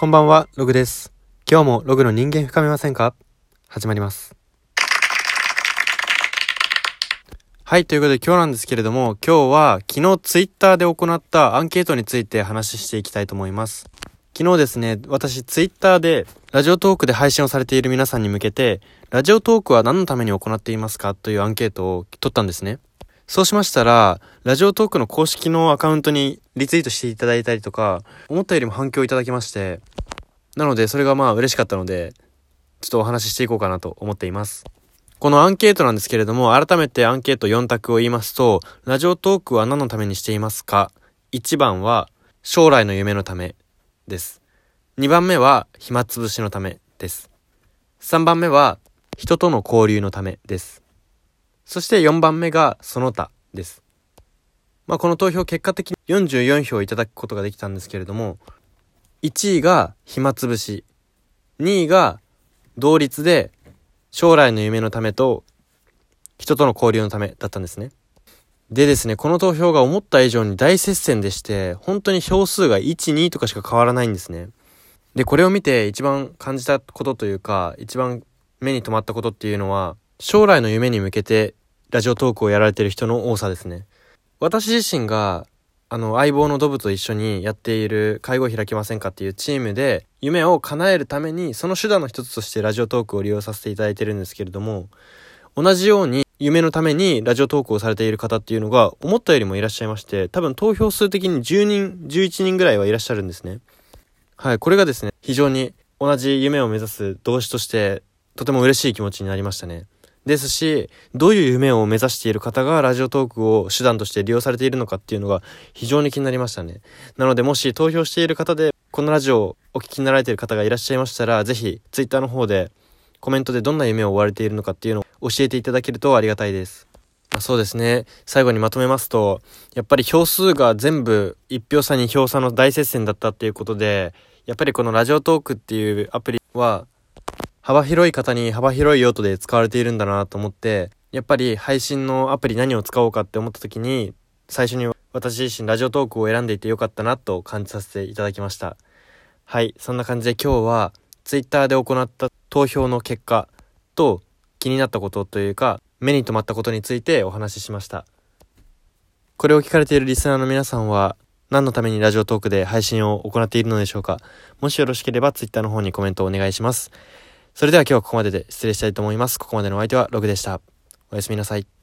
こんばんは、ログです。今日もログの人間深めませんか？始まります。はい、ということで今日なんですけれども、今日は昨日ツイッターで行ったアンケートについて話していきたいと思います。昨日ですね、私ツイッターでラジオトークで配信をされている皆さんに向けて、ラジオトークは何のために行っていますか？というアンケートを取ったんですね。そうしましたら、ラジオトークの公式のアカウントにリツイートしていただいたりとか、思ったよりも反響いただきまして、なのでそれがまあ嬉しかったので、ちょっとお話ししていこうかなと思っています。このアンケートなんですけれども、改めてアンケート4択を言いますと、ラジオトークは何のためにしていますか ?1 番は、将来の夢のためです。2番目は、暇つぶしのためです。3番目は、人との交流のためです。そして4番目が、その他です。まあ、この投票結果的に44票いただくことができたんですけれども、1位が暇つぶし、2位が同率で将来の夢のためと人との交流のためだったんですね。でですね、この投票が思った以上に大接戦でして、本当に票数が1、2とかしか変わらないんですね。で、これを見て一番感じたことというか、一番目に留まったことっていうのは、将来の夢に向けてラジオトークをやられてる人の多さですね。私自身があの相棒のドブと一緒にやっている介護開きませんかっていうチームで夢を叶えるためにその手段の一つとしてラジオトークを利用させていただいてるんですけれども同じように夢のためにラジオトークをされている方っていうのが思ったよりもいらっしゃいまして多分投票数的に10人11人ぐらいはいらっしゃるんですね。はいこれがですね非常に同じ夢を目指す同志としてとても嬉しい気持ちになりましたね。ですし、どういう夢を目指している方がラジオトークを手段として利用されているのかっていうのが非常に気になりましたね。なのでもし投票している方で、このラジオをお聞きになられている方がいらっしゃいましたら、ぜひツイッターの方でコメントでどんな夢を追われているのかっていうのを教えていただけるとありがたいです。まあ、そうですね。最後にまとめますと、やっぱり票数が全部1票差2票差の大接戦だったっていうことで、やっぱりこのラジオトークっていうアプリは幅広い方に幅広い用途で使われているんだなと思って、やっぱり配信のアプリ何を使おうかって思った時に、最初に私自身ラジオトークを選んでいてよかったなと感じさせていただきました。はい、そんな感じで今日は Twitter で行った投票の結果と気になったことというか、目に留まったことについてお話ししました。これを聞かれているリスナーの皆さんは、何のためにラジオトークで配信を行っているのでしょうかもしよろしければ Twitter の方にコメントをお願いします。それでは今日はここまでで失礼したいと思います。ここまでのお相手はログでした。おやすみなさい。